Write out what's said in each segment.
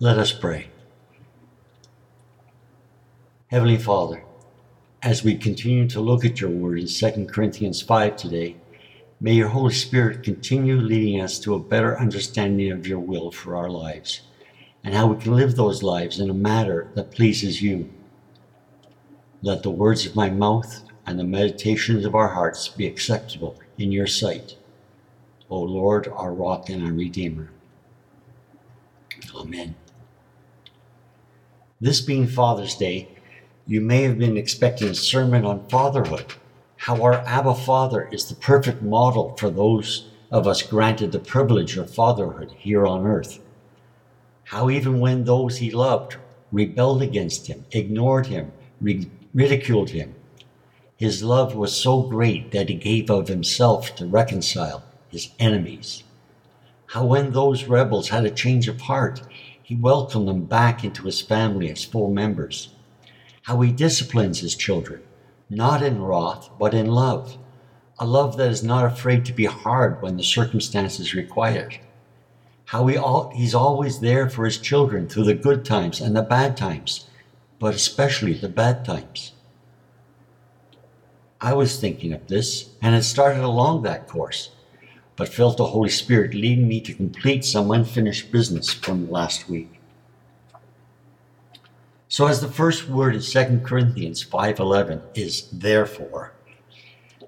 Let us pray. Heavenly Father, as we continue to look at your word in 2 Corinthians 5 today, may your Holy Spirit continue leading us to a better understanding of your will for our lives and how we can live those lives in a manner that pleases you. Let the words of my mouth and the meditations of our hearts be acceptable in your sight, O Lord, our rock and our redeemer. Amen. This being Father's Day, you may have been expecting a sermon on fatherhood, how our Abba Father is the perfect model for those of us granted the privilege of fatherhood here on earth. How even when those he loved rebelled against him, ignored him, ridiculed him, his love was so great that he gave of himself to reconcile his enemies. How when those rebels had a change of heart, he welcomed them back into his family as full members how he disciplines his children, not in wrath, but in love, a love that is not afraid to be hard when the circumstances require it. How he all, he's always there for his children through the good times and the bad times, but especially the bad times. I was thinking of this and had started along that course, but felt the Holy Spirit leading me to complete some unfinished business from last week. So as the first word in 2 Corinthians 5:11 is therefore,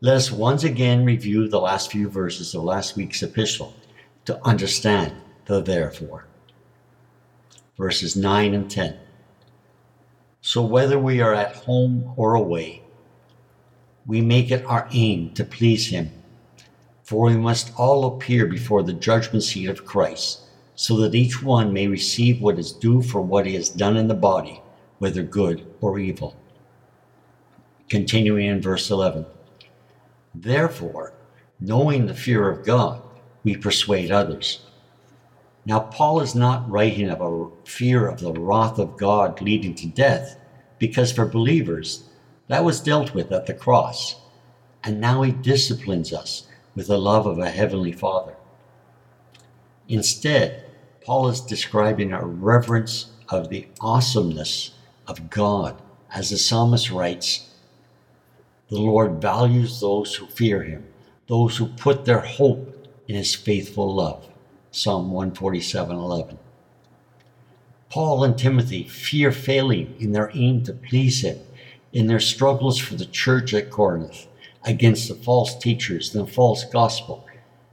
let us once again review the last few verses of last week's epistle to understand the therefore. Verses 9 and 10. So whether we are at home or away, we make it our aim to please him. For we must all appear before the judgment seat of Christ, so that each one may receive what is due for what he has done in the body whether good or evil. Continuing in verse 11 Therefore, knowing the fear of God, we persuade others. Now, Paul is not writing of a fear of the wrath of God leading to death, because for believers, that was dealt with at the cross. And now he disciplines us with the love of a heavenly Father. Instead, Paul is describing a reverence of the awesomeness of God. As the psalmist writes, the Lord values those who fear him, those who put their hope in his faithful love. Psalm 147 11. Paul and Timothy fear failing in their aim to please him in their struggles for the church at Corinth against the false teachers and the false gospel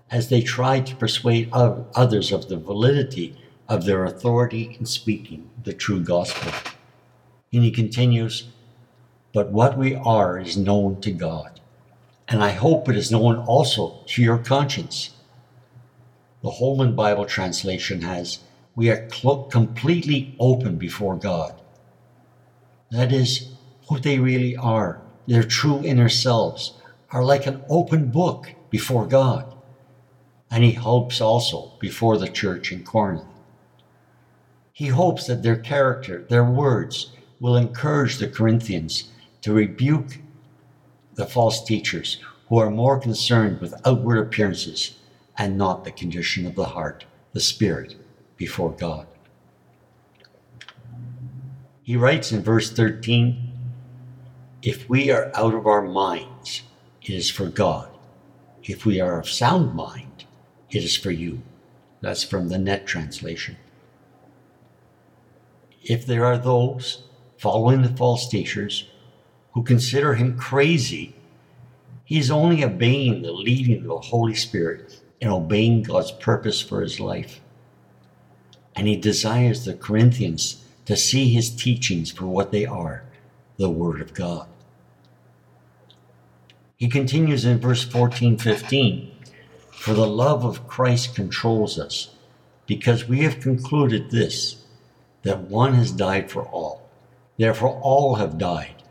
as they tried to persuade others of the validity of their authority in speaking the true gospel. And he continues, But what we are is known to God. And I hope it is known also to your conscience. The Holman Bible translation has, We are cl- completely open before God. That is, who they really are, their true inner selves, are like an open book before God. And he hopes also before the church in Corinth. He hopes that their character, their words, will encourage the Corinthians to rebuke the false teachers who are more concerned with outward appearances and not the condition of the heart, the spirit, before God. He writes in verse 13 If we are out of our minds, it is for God. If we are of sound mind, it is for you. That's from the NET translation. If there are those following the false teachers who consider him crazy, he is only obeying the leading of the Holy Spirit and obeying God's purpose for his life. And he desires the Corinthians to see his teachings for what they are the Word of God. He continues in verse 14 15 For the love of Christ controls us, because we have concluded this, that one has died for all Therefore, all have died,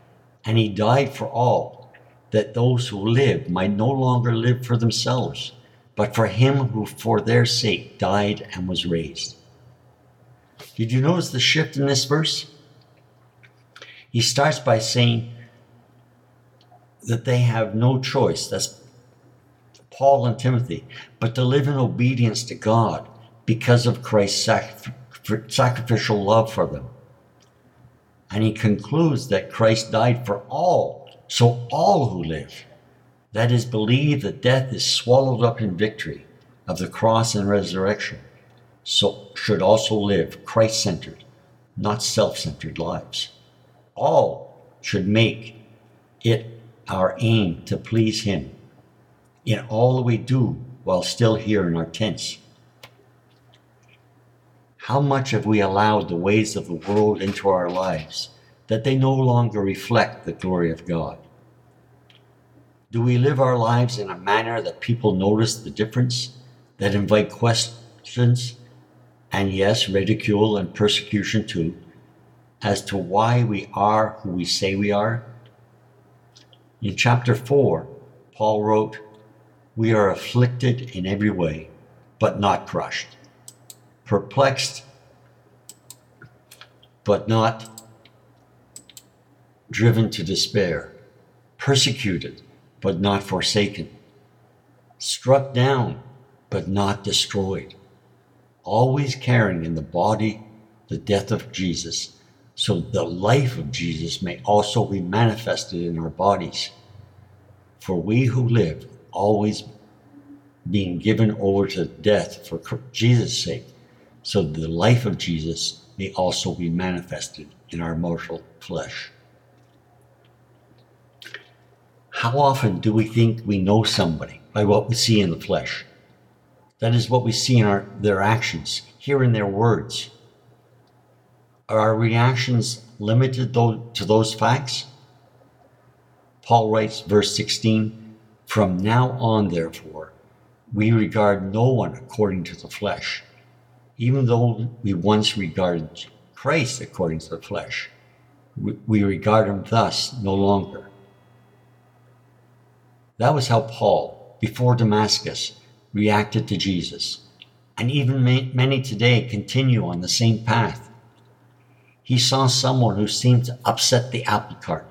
and he died for all, that those who live might no longer live for themselves, but for him who for their sake died and was raised. Did you notice the shift in this verse? He starts by saying that they have no choice. That's Paul and Timothy, but to live in obedience to God because of Christ's sacrificial love for them. And he concludes that Christ died for all, so all who live, that is, believe that death is swallowed up in victory of the cross and resurrection, so should also live Christ centered, not self centered lives. All should make it our aim to please Him in all we do while still here in our tents. How much have we allowed the ways of the world into our lives that they no longer reflect the glory of God? Do we live our lives in a manner that people notice the difference, that invite questions, and yes, ridicule and persecution too, as to why we are who we say we are? In chapter 4, Paul wrote, We are afflicted in every way, but not crushed, perplexed, but not driven to despair, persecuted, but not forsaken, struck down, but not destroyed, always carrying in the body the death of Jesus so the life of Jesus may also be manifested in our bodies. For we who live, always being given over to death for Jesus' sake, so the life of Jesus may also be manifested in our mortal flesh. How often do we think we know somebody by what we see in the flesh? That is what we see in our, their actions, hear in their words. Are our reactions limited to those facts? Paul writes, verse 16, From now on, therefore, we regard no one according to the flesh, even though we once regarded Christ according to the flesh. We regard him thus no longer. That was how Paul, before Damascus, reacted to Jesus. And even many today continue on the same path he saw someone who seemed to upset the apple cart,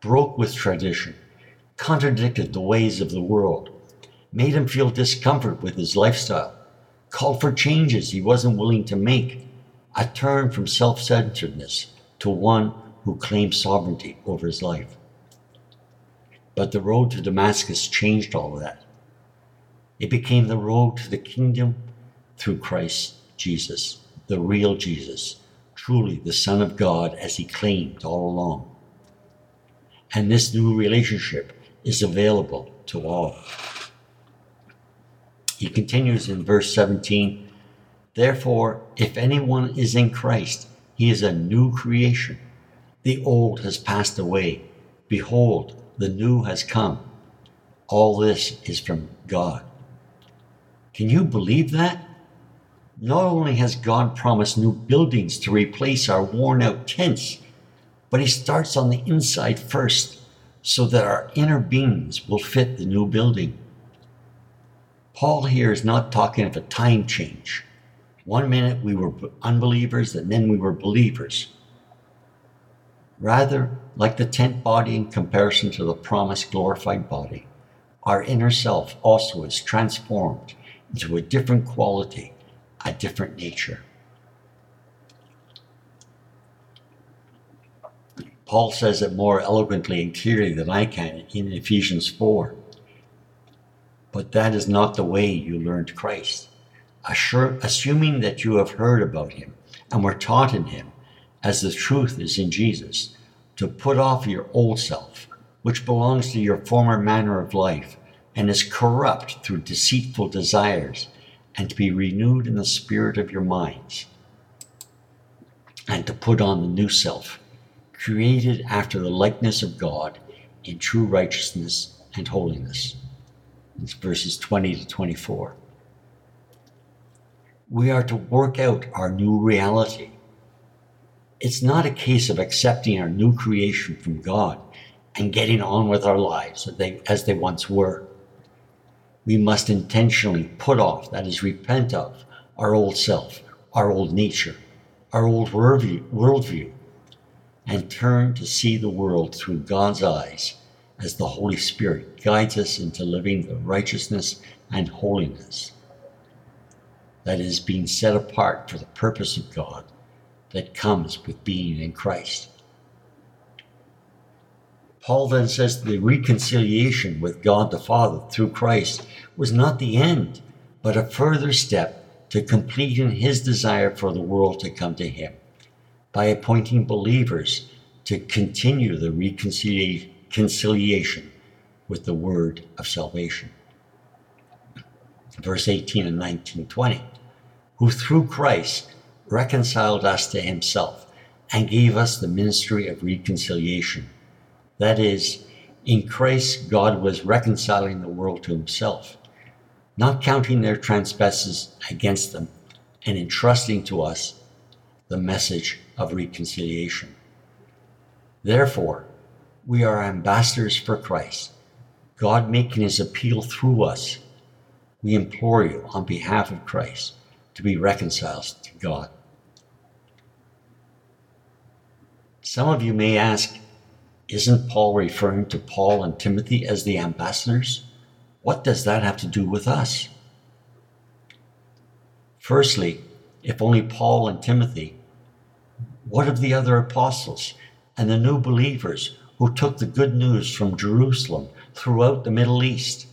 broke with tradition, contradicted the ways of the world, made him feel discomfort with his lifestyle, called for changes he wasn't willing to make, a turn from self centeredness to one who claimed sovereignty over his life. But the road to Damascus changed all of that. It became the road to the kingdom through Christ Jesus, the real Jesus truly the Son of God as he claimed all along. And this new relationship is available to all. He continues in verse 17 Therefore, if anyone is in Christ, he is a new creation. The old has passed away. Behold, the new has come. All this is from God. Can you believe that? Not only has God promised new buildings to replace our worn out tents, but He starts on the inside first so that our inner beings will fit the new building. Paul here is not talking of a time change. One minute we were unbelievers and then we were believers. Rather, like the tent body in comparison to the promised glorified body, our inner self also is transformed into a different quality a different nature. Paul says it more eloquently and clearly than I can in Ephesians 4. But that is not the way you learned Christ. Assure, assuming that you have heard about him and were taught in him, as the truth is in Jesus, to put off your old self, which belongs to your former manner of life and is corrupt through deceitful desires and to be renewed in the spirit of your minds, and to put on the new self, created after the likeness of God in true righteousness and holiness. It's verses 20 to 24. We are to work out our new reality. It's not a case of accepting our new creation from God and getting on with our lives as they, as they once were we must intentionally put off, that is, repent of, our old self, our old nature, our old worldview, and turn to see the world through God's eyes as the Holy Spirit guides us into living the righteousness and holiness. that is being set apart for the purpose of God that comes with being in Christ. Paul then says the reconciliation with God the Father through Christ was not the end, but a further step to completing his desire for the world to come to him by appointing believers to continue the reconciliation with the word of salvation. Verse 18 and 19 20, who through Christ reconciled us to himself and gave us the ministry of reconciliation. That is, in Christ, God was reconciling the world to himself, not counting their trespasses against them, and entrusting to us the message of reconciliation. Therefore, we are ambassadors for Christ, God making his appeal through us. We implore you on behalf of Christ to be reconciled to God. Some of you may ask, isn't Paul referring to Paul and Timothy as the ambassadors? What does that have to do with us? Firstly, if only Paul and Timothy, what of the other apostles and the new believers who took the good news from Jerusalem throughout the Middle East?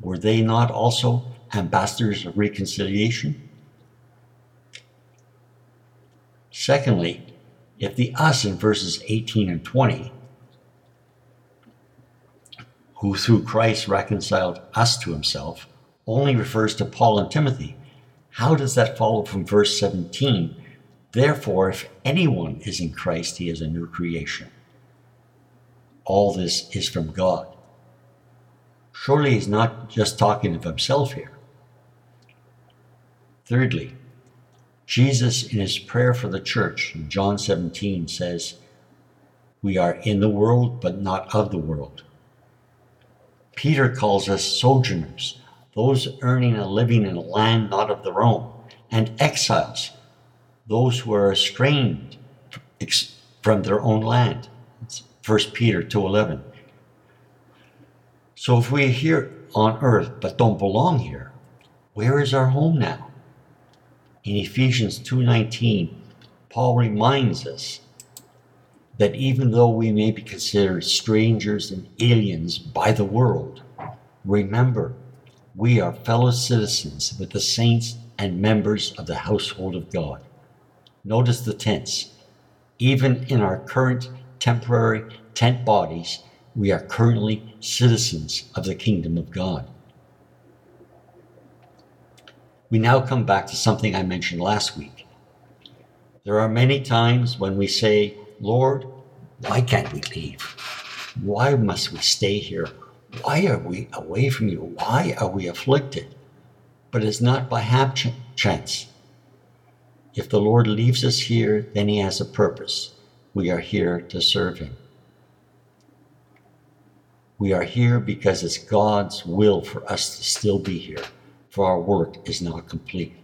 Were they not also ambassadors of reconciliation? Secondly, if the us in verses 18 and 20, who through Christ reconciled us to himself, only refers to Paul and Timothy, how does that follow from verse 17? Therefore, if anyone is in Christ, he is a new creation. All this is from God. Surely he's not just talking of himself here. Thirdly, Jesus, in his prayer for the church in John 17, says, We are in the world, but not of the world. Peter calls us sojourners, those earning a living in a land not of their own, and exiles, those who are estranged from their own land. It's 1 Peter 2.11. So if we're here on earth but don't belong here, where is our home now? In Ephesians 2:19, Paul reminds us that even though we may be considered strangers and aliens by the world, remember we are fellow citizens with the saints and members of the household of God. Notice the tense. Even in our current temporary tent bodies, we are currently citizens of the kingdom of God. We now come back to something I mentioned last week. There are many times when we say, Lord, why can't we leave? Why must we stay here? Why are we away from you? Why are we afflicted? But it's not by hap chance. If the Lord leaves us here, then he has a purpose. We are here to serve him. We are here because it's God's will for us to still be here for our work is not complete.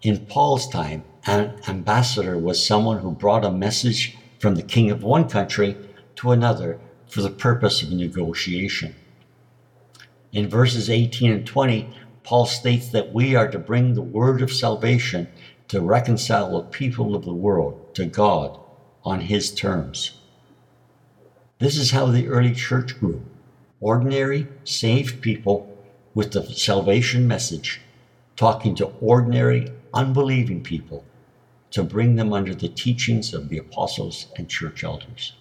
In Paul's time, an ambassador was someone who brought a message from the king of one country to another for the purpose of negotiation. In verses 18 and 20, Paul states that we are to bring the word of salvation to reconcile the people of the world to God on his terms. This is how the early church grew ordinary, saved people with the salvation message, talking to ordinary, unbelieving people to bring them under the teachings of the apostles and church elders.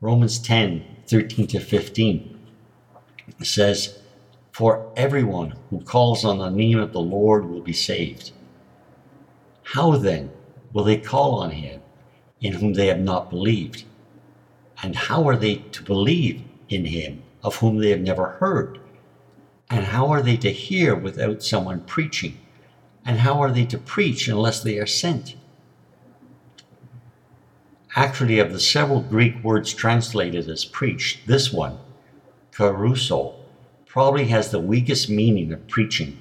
Romans 10 13 to 15 says, For everyone who calls on the name of the Lord will be saved. How then will they call on him in whom they have not believed? And how are they to believe in him of whom they have never heard? And how are they to hear without someone preaching? And how are they to preach unless they are sent? Actually, of the several Greek words translated as preached, this one, kerusso, probably has the weakest meaning of preaching,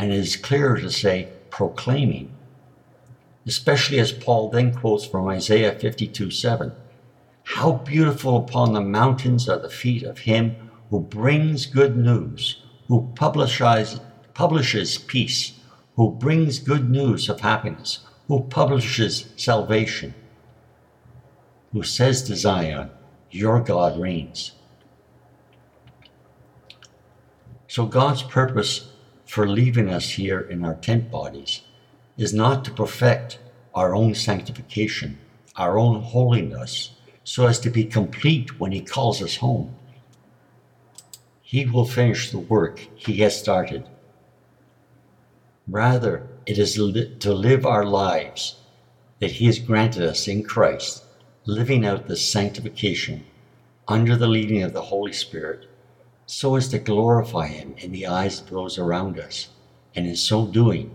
and it is clearer to say proclaiming, especially as Paul then quotes from Isaiah 52 7. How beautiful upon the mountains are the feet of him who brings good news, who publishes, publishes peace, who brings good news of happiness, who publishes salvation, who says to Zion, Your God reigns. So God's purpose for leaving us here in our tent bodies is not to perfect our own sanctification, our own holiness, so as to be complete when He calls us home. He will finish the work He has started. Rather, it is to live our lives that He has granted us in Christ, living out the sanctification under the leading of the Holy Spirit, so as to glorify Him in the eyes of those around us, and in so doing,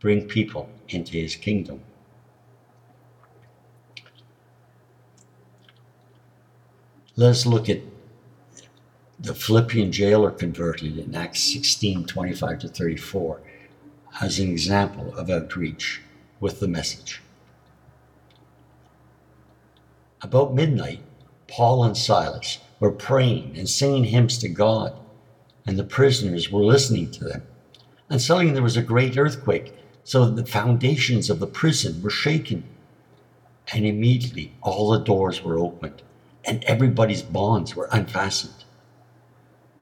bring people into His kingdom. Let's look at the Philippian jailer converted in Acts 16 25 to 34 as an example of outreach with the message. About midnight, Paul and Silas were praying and singing hymns to God, and the prisoners were listening to them. And suddenly there was a great earthquake, so that the foundations of the prison were shaken. And immediately all the doors were opened and everybody's bonds were unfastened.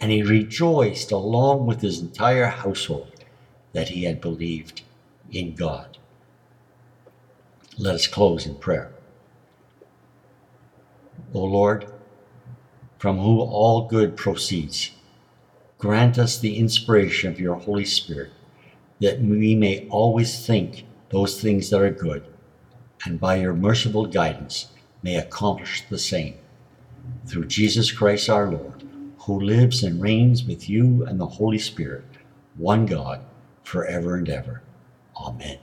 And he rejoiced along with his entire household that he had believed in God. Let us close in prayer. O Lord, from whom all good proceeds, grant us the inspiration of your Holy Spirit, that we may always think those things that are good, and by your merciful guidance, may accomplish the same. Through Jesus Christ our Lord, who lives and reigns with you and the Holy Spirit, one God, forever and ever. Amen.